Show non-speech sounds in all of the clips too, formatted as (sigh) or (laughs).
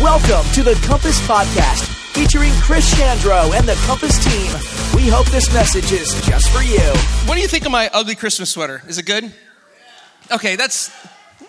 Welcome to the Compass Podcast, featuring Chris Chandro and the Compass team. We hope this message is just for you. What do you think of my ugly Christmas sweater? Is it good? Okay, that's uh,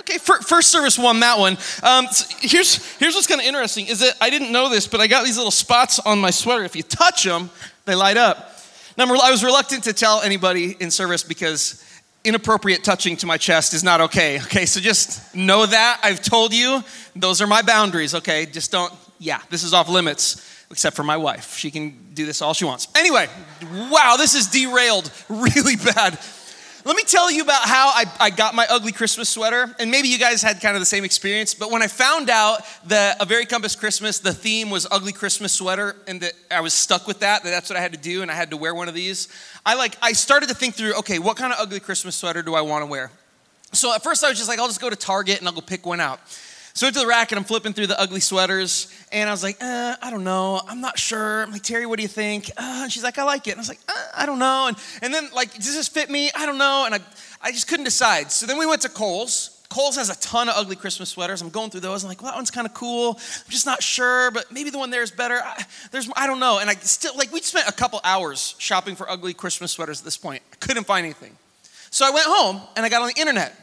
okay. First service won that one. Um, so here's here's what's kind of interesting is that I didn't know this, but I got these little spots on my sweater. If you touch them, they light up. Now I was reluctant to tell anybody in service because inappropriate touching to my chest is not okay. Okay, so just know that I've told you those are my boundaries. Okay, just don't. Yeah, this is off limits. Except for my wife. She can do this all she wants. Anyway, wow, this is derailed (laughs) really bad. Let me tell you about how I, I got my ugly Christmas sweater. And maybe you guys had kind of the same experience. But when I found out that a Very Compass Christmas, the theme was ugly Christmas sweater, and that I was stuck with that, that that's what I had to do, and I had to wear one of these, I like I started to think through, okay, what kind of ugly Christmas sweater do I want to wear? So at first I was just like, I'll just go to Target and I'll go pick one out. So I went to the rack and I'm flipping through the ugly sweaters, and I was like, uh, I don't know, I'm not sure. I'm like, Terry, what do you think? Uh, and she's like, I like it. And I was like, uh, I don't know. And, and then like, does this fit me? I don't know. And I, I just couldn't decide. So then we went to Kohl's. Kohl's has a ton of ugly Christmas sweaters. I'm going through those. I'm like, well, that one's kind of cool. I'm just not sure, but maybe the one there is better. I, there's, I don't know. And I still, like, we spent a couple hours shopping for ugly Christmas sweaters at this point. I couldn't find anything. So I went home and I got on the internet.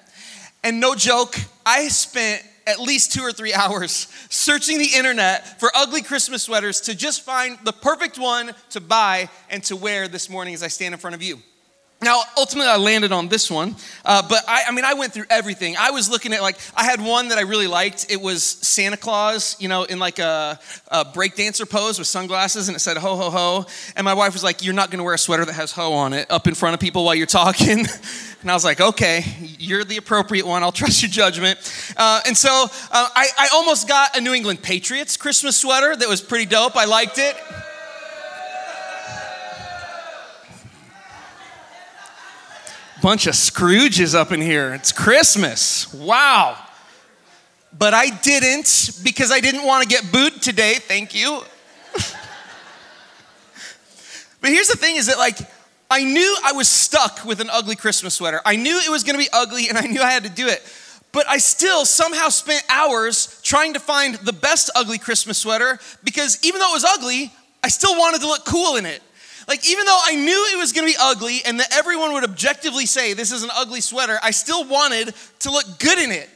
And no joke, I spent at least two or three (laughs) hours searching the internet for ugly Christmas sweaters to just find the perfect one to buy and to wear this morning as I stand in front of you. Now, ultimately, I landed on this one, uh, but I, I, mean, I went through everything. I was looking at like I had one that I really liked. It was Santa Claus, you know, in like a, a breakdancer pose with sunglasses, and it said "ho ho ho." And my wife was like, "You're not going to wear a sweater that has "ho" on it up in front of people while you're talking." (laughs) and I was like, "Okay, you're the appropriate one. I'll trust your judgment." Uh, and so uh, I, I almost got a New England Patriots Christmas sweater that was pretty dope. I liked it. bunch of Scrooges up in here. It's Christmas. Wow. But I didn't because I didn't want to get booed today. Thank you. (laughs) but here's the thing is that like I knew I was stuck with an ugly Christmas sweater. I knew it was to be ugly and I knew I had to do it. But I still somehow spent hours trying to find the best ugly Christmas sweater because even though it was ugly, I still wanted to look cool in it. Like, even though I knew it was gonna be ugly and that everyone would objectively say this is an ugly sweater, I still wanted to look good in it.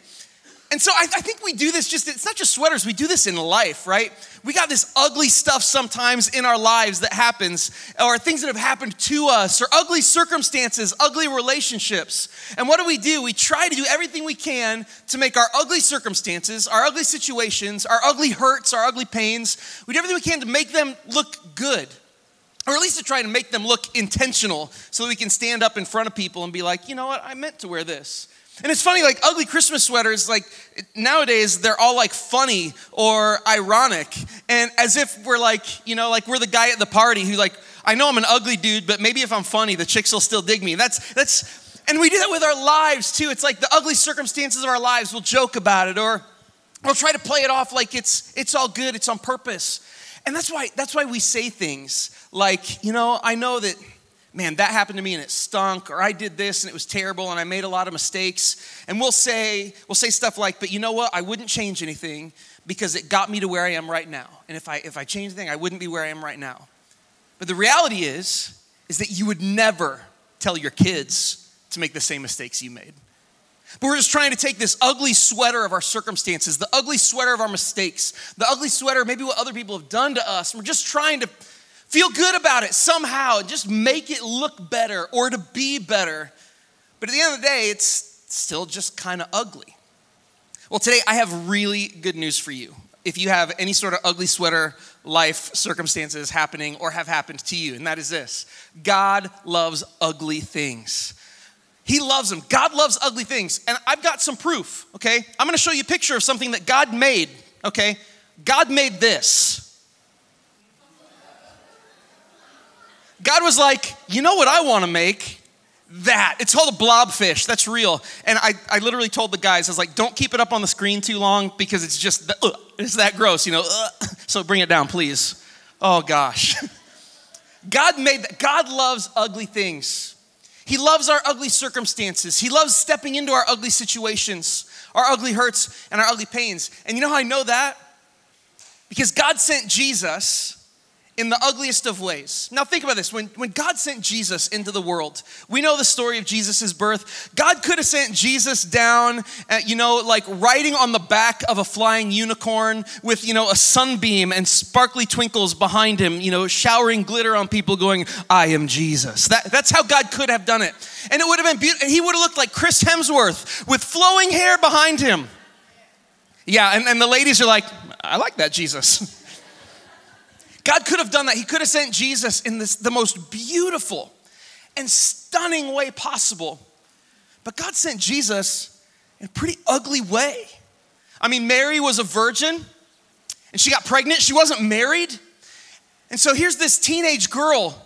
And so I, I, think we do this just, it's not just sweaters, we do this in life, right? We got this ugly stuff sometimes in our lives that happens, or things that have happened to us, or ugly circumstances, ugly relationships. And what do we do? We try to do everything we can to make our ugly circumstances, our ugly situations, our ugly hurts, our ugly pains, we do everything we can to make them look good or at least to try to make them look intentional so that we can stand up in front of people and be like, you know what, I meant to wear this. And it's funny, like ugly Christmas sweaters, like nowadays they're all like funny or ironic. And as if we're like, you know, like we're the guy at the party who like, I know I'm an ugly dude, but maybe if I'm funny, the chicks will still dig me. That's, that's, and we do that with our lives too. It's like the ugly circumstances of our lives, we'll joke about it or we'll try to play it off like it's, it's all good, it's on purpose. And that's why, that's why we say things like, you know, I know that, man, that happened to me and it stunk, or I did this and it was terrible and I made a lot of mistakes. And we'll say, we'll say stuff like, but you know what? I wouldn't change anything because it got me to where I am right now. And if I if I changed anything, I wouldn't be where I am right now. But the reality is, is that you would never tell your kids to make the same mistakes you made. But we're just trying to take this ugly sweater of our circumstances, the ugly sweater of our mistakes, the ugly sweater, maybe what other people have done to us. We're just trying to feel good about it somehow and just make it look better or to be better. But at the end of the day, it's still just kind of ugly. Well, today I have really good news for you. If you have any sort of ugly sweater life circumstances happening or have happened to you, and that is this God loves ugly things. He loves them. God loves ugly things. And I've got some proof, okay? I'm gonna show you a picture of something that God made, okay? God made this. God was like, you know what I wanna make? That. It's called a blobfish. That's real. And I, I literally told the guys, I was like, don't keep it up on the screen too long because it's just, uh, it's that gross, you know? (laughs) So bring it down, please. Oh gosh. (laughs) God made that. God loves ugly things. He loves our ugly circumstances. He loves stepping into our ugly situations, our ugly hurts, and our ugly pains. And you know how I know that? Because God sent Jesus in the ugliest of ways. Now, think about this. When, when God sent Jesus into the world, we know the story of Jesus' birth. God could have sent Jesus down, at, you know, like riding on the back of a flying unicorn with, you know, a sunbeam and sparkly twinkles behind him, you know, showering glitter on people, going, I am Jesus. That, that's how God could have done it. And it would have been beautiful. He would have looked like Chris Hemsworth with flowing hair behind him. Yeah, and, and the ladies are like, I like that Jesus. (laughs) God could have done that. He could have sent Jesus in this, the most beautiful and stunning way possible. But God sent Jesus in a pretty ugly way. I mean, Mary was a virgin and she got pregnant. She wasn't married. And so here's this teenage girl,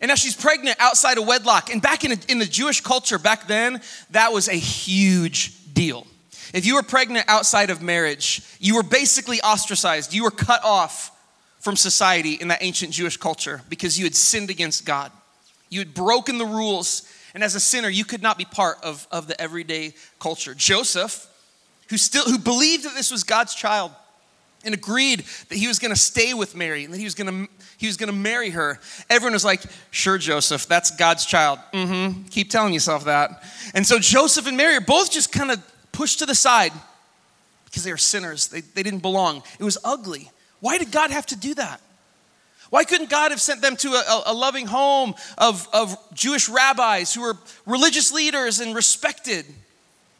and now she's pregnant outside of wedlock. And back in, a, in the Jewish culture back then, that was a huge deal. If you were pregnant outside of marriage, you were basically ostracized, you were cut off from society in that ancient Jewish culture because you had sinned against God. You had broken the rules, and as a sinner, you could not be part of, of the everyday culture. Joseph, who still who believed that this was God's child and agreed that he was going to stay with Mary and that he was going to he was going to marry her. Everyone was like, "Sure, Joseph, that's God's child." Mm-hmm. Keep telling yourself that. And so Joseph and Mary are both just kind of pushed to the side because they are sinners. They, they didn't belong. It was ugly. Why did God have to do that? Why couldn't God have sent them to a, a, loving home of, of Jewish rabbis who were religious leaders and respected?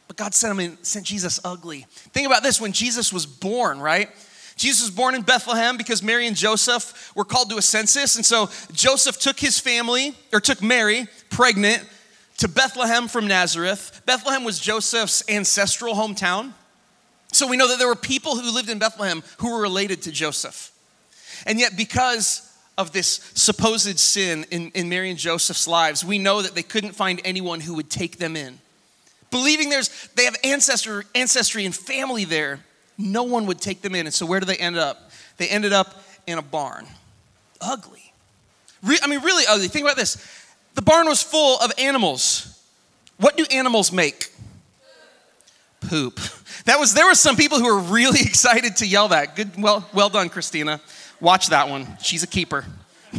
But God sent them in, sent Jesus ugly. Think about this when Jesus was born, right? Jesus was born in Bethlehem because Mary and Joseph were called to a census. And so Joseph took his family, or took Mary, pregnant, to Bethlehem from Nazareth. Bethlehem was Joseph's ancestral hometown. So we know that there were people who lived in Bethlehem who were related to Joseph. And yet, because of this supposed sin in, in Mary and Joseph's lives, we know that they couldn't find anyone who would take them in. Believing there's they have ancestry, ancestry and family there, no one would take them in. And so where do they end up? They ended up in a barn. Ugly. Re, I mean, really ugly. Think about this. The barn was full of animals. What do animals make? Poop. (laughs) That was there were some people who were really (laughs) excited to yell that. Good, well, well done, Christina. Watch that one. She's a keeper. (laughs)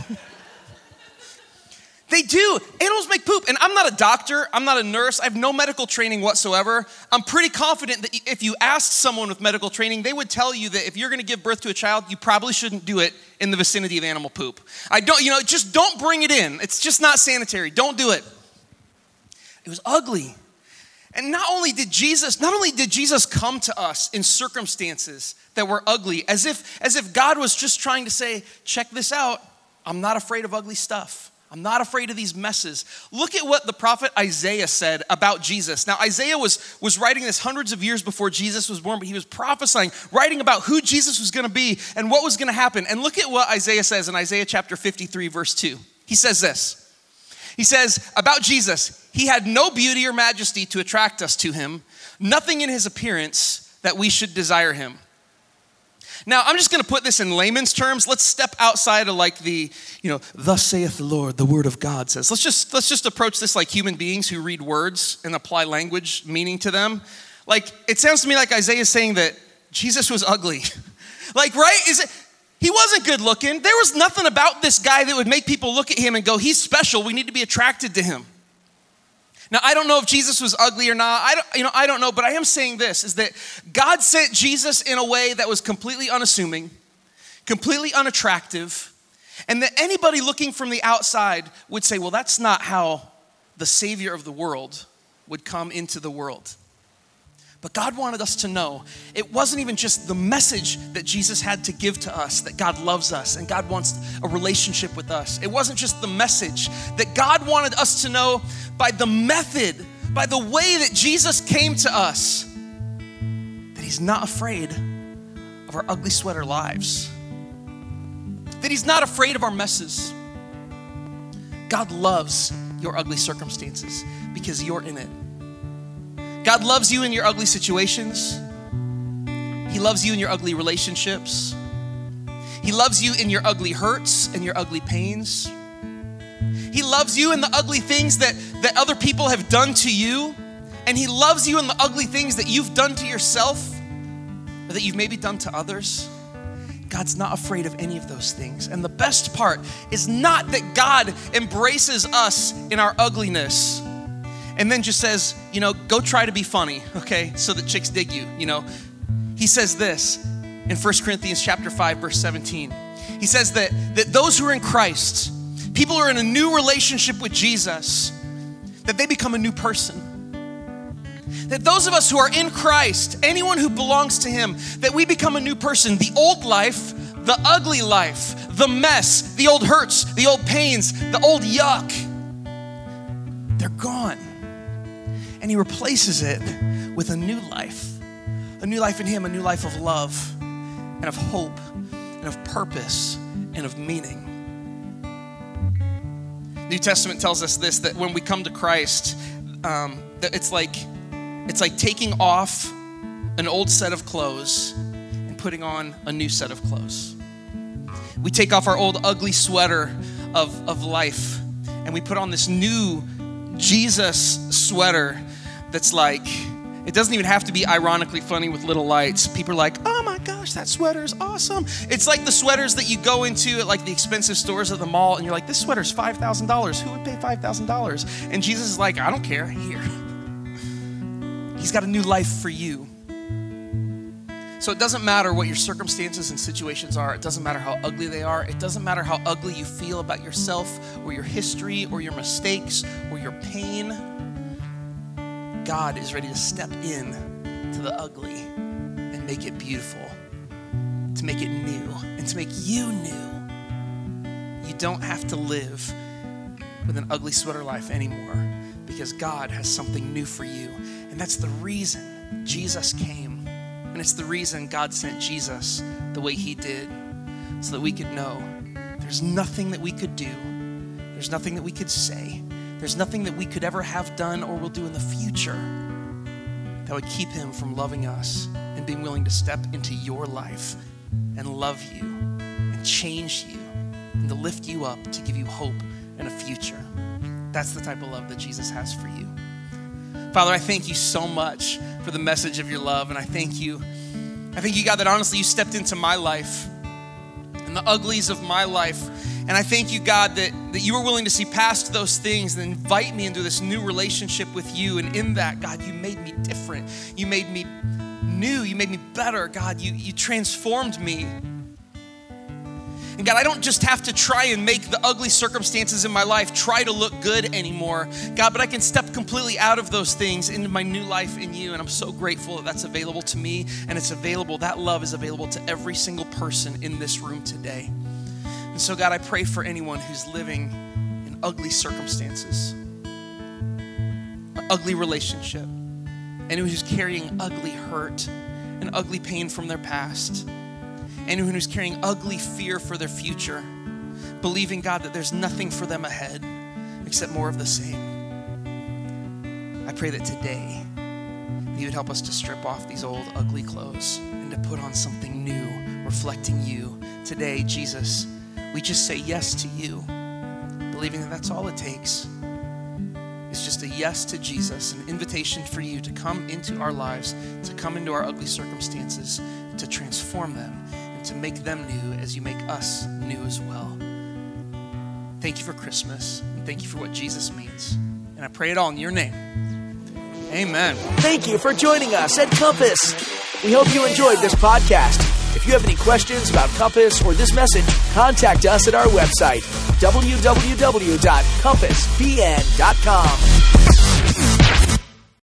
they do. Animals make poop. And I'm not a doctor, I'm not a nurse, I have no medical training whatsoever. I'm pretty confident that if you asked someone with medical training, they would tell you that if you're gonna give birth to a child, you probably shouldn't do it in the vicinity of animal poop. I don't, you know, just don't bring it in. It's just not sanitary. Don't do it. It was ugly. And not only did Jesus, not only did Jesus come to us in circumstances that were ugly, as if, as if God was just trying to say, check this out, I'm not afraid of ugly stuff. I'm not afraid of these messes. Look at what the prophet Isaiah said about Jesus. Now, Isaiah was, was writing this hundreds of years before Jesus was born, but he was prophesying, writing about who Jesus was gonna be and what was gonna happen. And look at what Isaiah says in Isaiah chapter 53, verse 2. He says this he says about Jesus, he had no beauty or majesty to attract us to him, nothing in his appearance that we should desire him. Now, I'm just going to put this in layman's terms. Let's step outside of like the, you know, thus saith the Lord, the word of God says. Let's just let's just approach this like human beings who read words and apply language meaning to them. Like it sounds to me like Isaiah is saying that Jesus was ugly. (laughs) like, right? Is it he wasn't good looking. There was nothing about this guy that would make people look at him and go, he's special. We need to be attracted to him. Now, I don't know if Jesus was ugly or not. I don't, you know, I don't know, but I am saying this is that God sent Jesus in a way that was completely unassuming, completely unattractive, and that anybody looking from the outside would say, well, that's not how the Savior of the world would come into the world. But God wanted us to know it wasn't even just the message that Jesus had to give to us that God loves us and God wants a relationship with us. It wasn't just the message that God wanted us to know by the method, by the way that Jesus came to us, that He's not afraid of our ugly sweater lives, that He's not afraid of our messes. God loves your ugly circumstances because you're in it. God loves you in your ugly situations. He loves you in your ugly relationships. He loves you in your ugly hurts and your ugly pains. He loves you in the ugly things that, that other people have done to you. And He loves you in the ugly things that you've done to yourself or that you've maybe done to others. God's not afraid of any of those things. And the best part is not that God embraces us in our ugliness and then just says, you know, go try to be funny, (laughs) okay, so that chicks dig you, you know. He says this in 1 Corinthians chapter 5 verse 17. He says that that those who are in Christ, people who are in a new relationship with Jesus, that they become a new person. That those of us who are in Christ, anyone who belongs to Him, that we become a new person. The old life, the ugly life, the mess, the old hurts, the old pains, the old yuck, they're gone. And He replaces it with a new life a new life in Him, a new life of love and of hope and of purpose and of meaning. New Testament tells us this that when we come to Christ, um, it's like it's like taking off an old set of clothes and putting on a new set of clothes. We take off our old ugly sweater of, of life and we put on this new Jesus sweater that's like, it doesn't even have to be ironically funny with little lights. People are like, oh my gosh, that sweater is awesome. It's like the sweaters that you go into at like the expensive stores at the mall and you're like, this sweater's $5,000. Who would pay $5,000? And Jesus is like, I don't care. Here. He's got a new life for you. So it doesn't matter what your circumstances and situations are. It doesn't matter how ugly they are. It doesn't matter how ugly you feel about yourself or your history or your mistakes or your pain. God is ready to step in to the ugly and make it beautiful, to make it new, and to make you new. You don't have to live with an ugly sweater life anymore because God has something new for you. And that's the reason Jesus came. And it's the reason God sent Jesus the way He did, so that we could know there's nothing that we could do, there's nothing that we could say, there's nothing that we could ever have done or will do in the future that would keep Him from loving us and being willing to step into your life and love you and change you and to lift you up to give you hope and a future. That's the type of love that Jesus has for you. Father, I thank you so much for the message of your love. And I thank you. I thank you, God, that honestly you stepped into my life and the uglies of my life. And I thank you, God, that, that you were willing to see past those things and invite me into this new relationship with you. And in that, God, you made me different. You made me new. You made me better. God, you, you transformed me. And God, I don't just have to try and make the ugly circumstances in my life try to look good anymore. God, but I can step completely out of those things into my new life in you. And I'm so grateful that that's available to me and it's available, that love is available to every single person in this room today. And so, God, I pray for anyone who's living in ugly circumstances, an ugly relationship, anyone who's carrying ugly hurt and ugly pain from their past anyone who's carrying ugly fear for their future, believing, God, that there's nothing for them ahead except more of the same. I pray that today you would help us to strip off these old ugly clothes and to put on something new, reflecting you. Today, Jesus, we just say yes to you, believing that that's all it takes. It's just a yes to Jesus, an invitation for you to come into our lives, to come into our ugly circumstances, to transform them to make them new as you make us new as well. Thank you for Christmas, and thank you for what Jesus means. And I pray it all in your name. Amen. Thank you for joining us at Compass. We hope you enjoyed this podcast. If you have any questions about Compass or this message, contact us at our website, www.compassbn.com.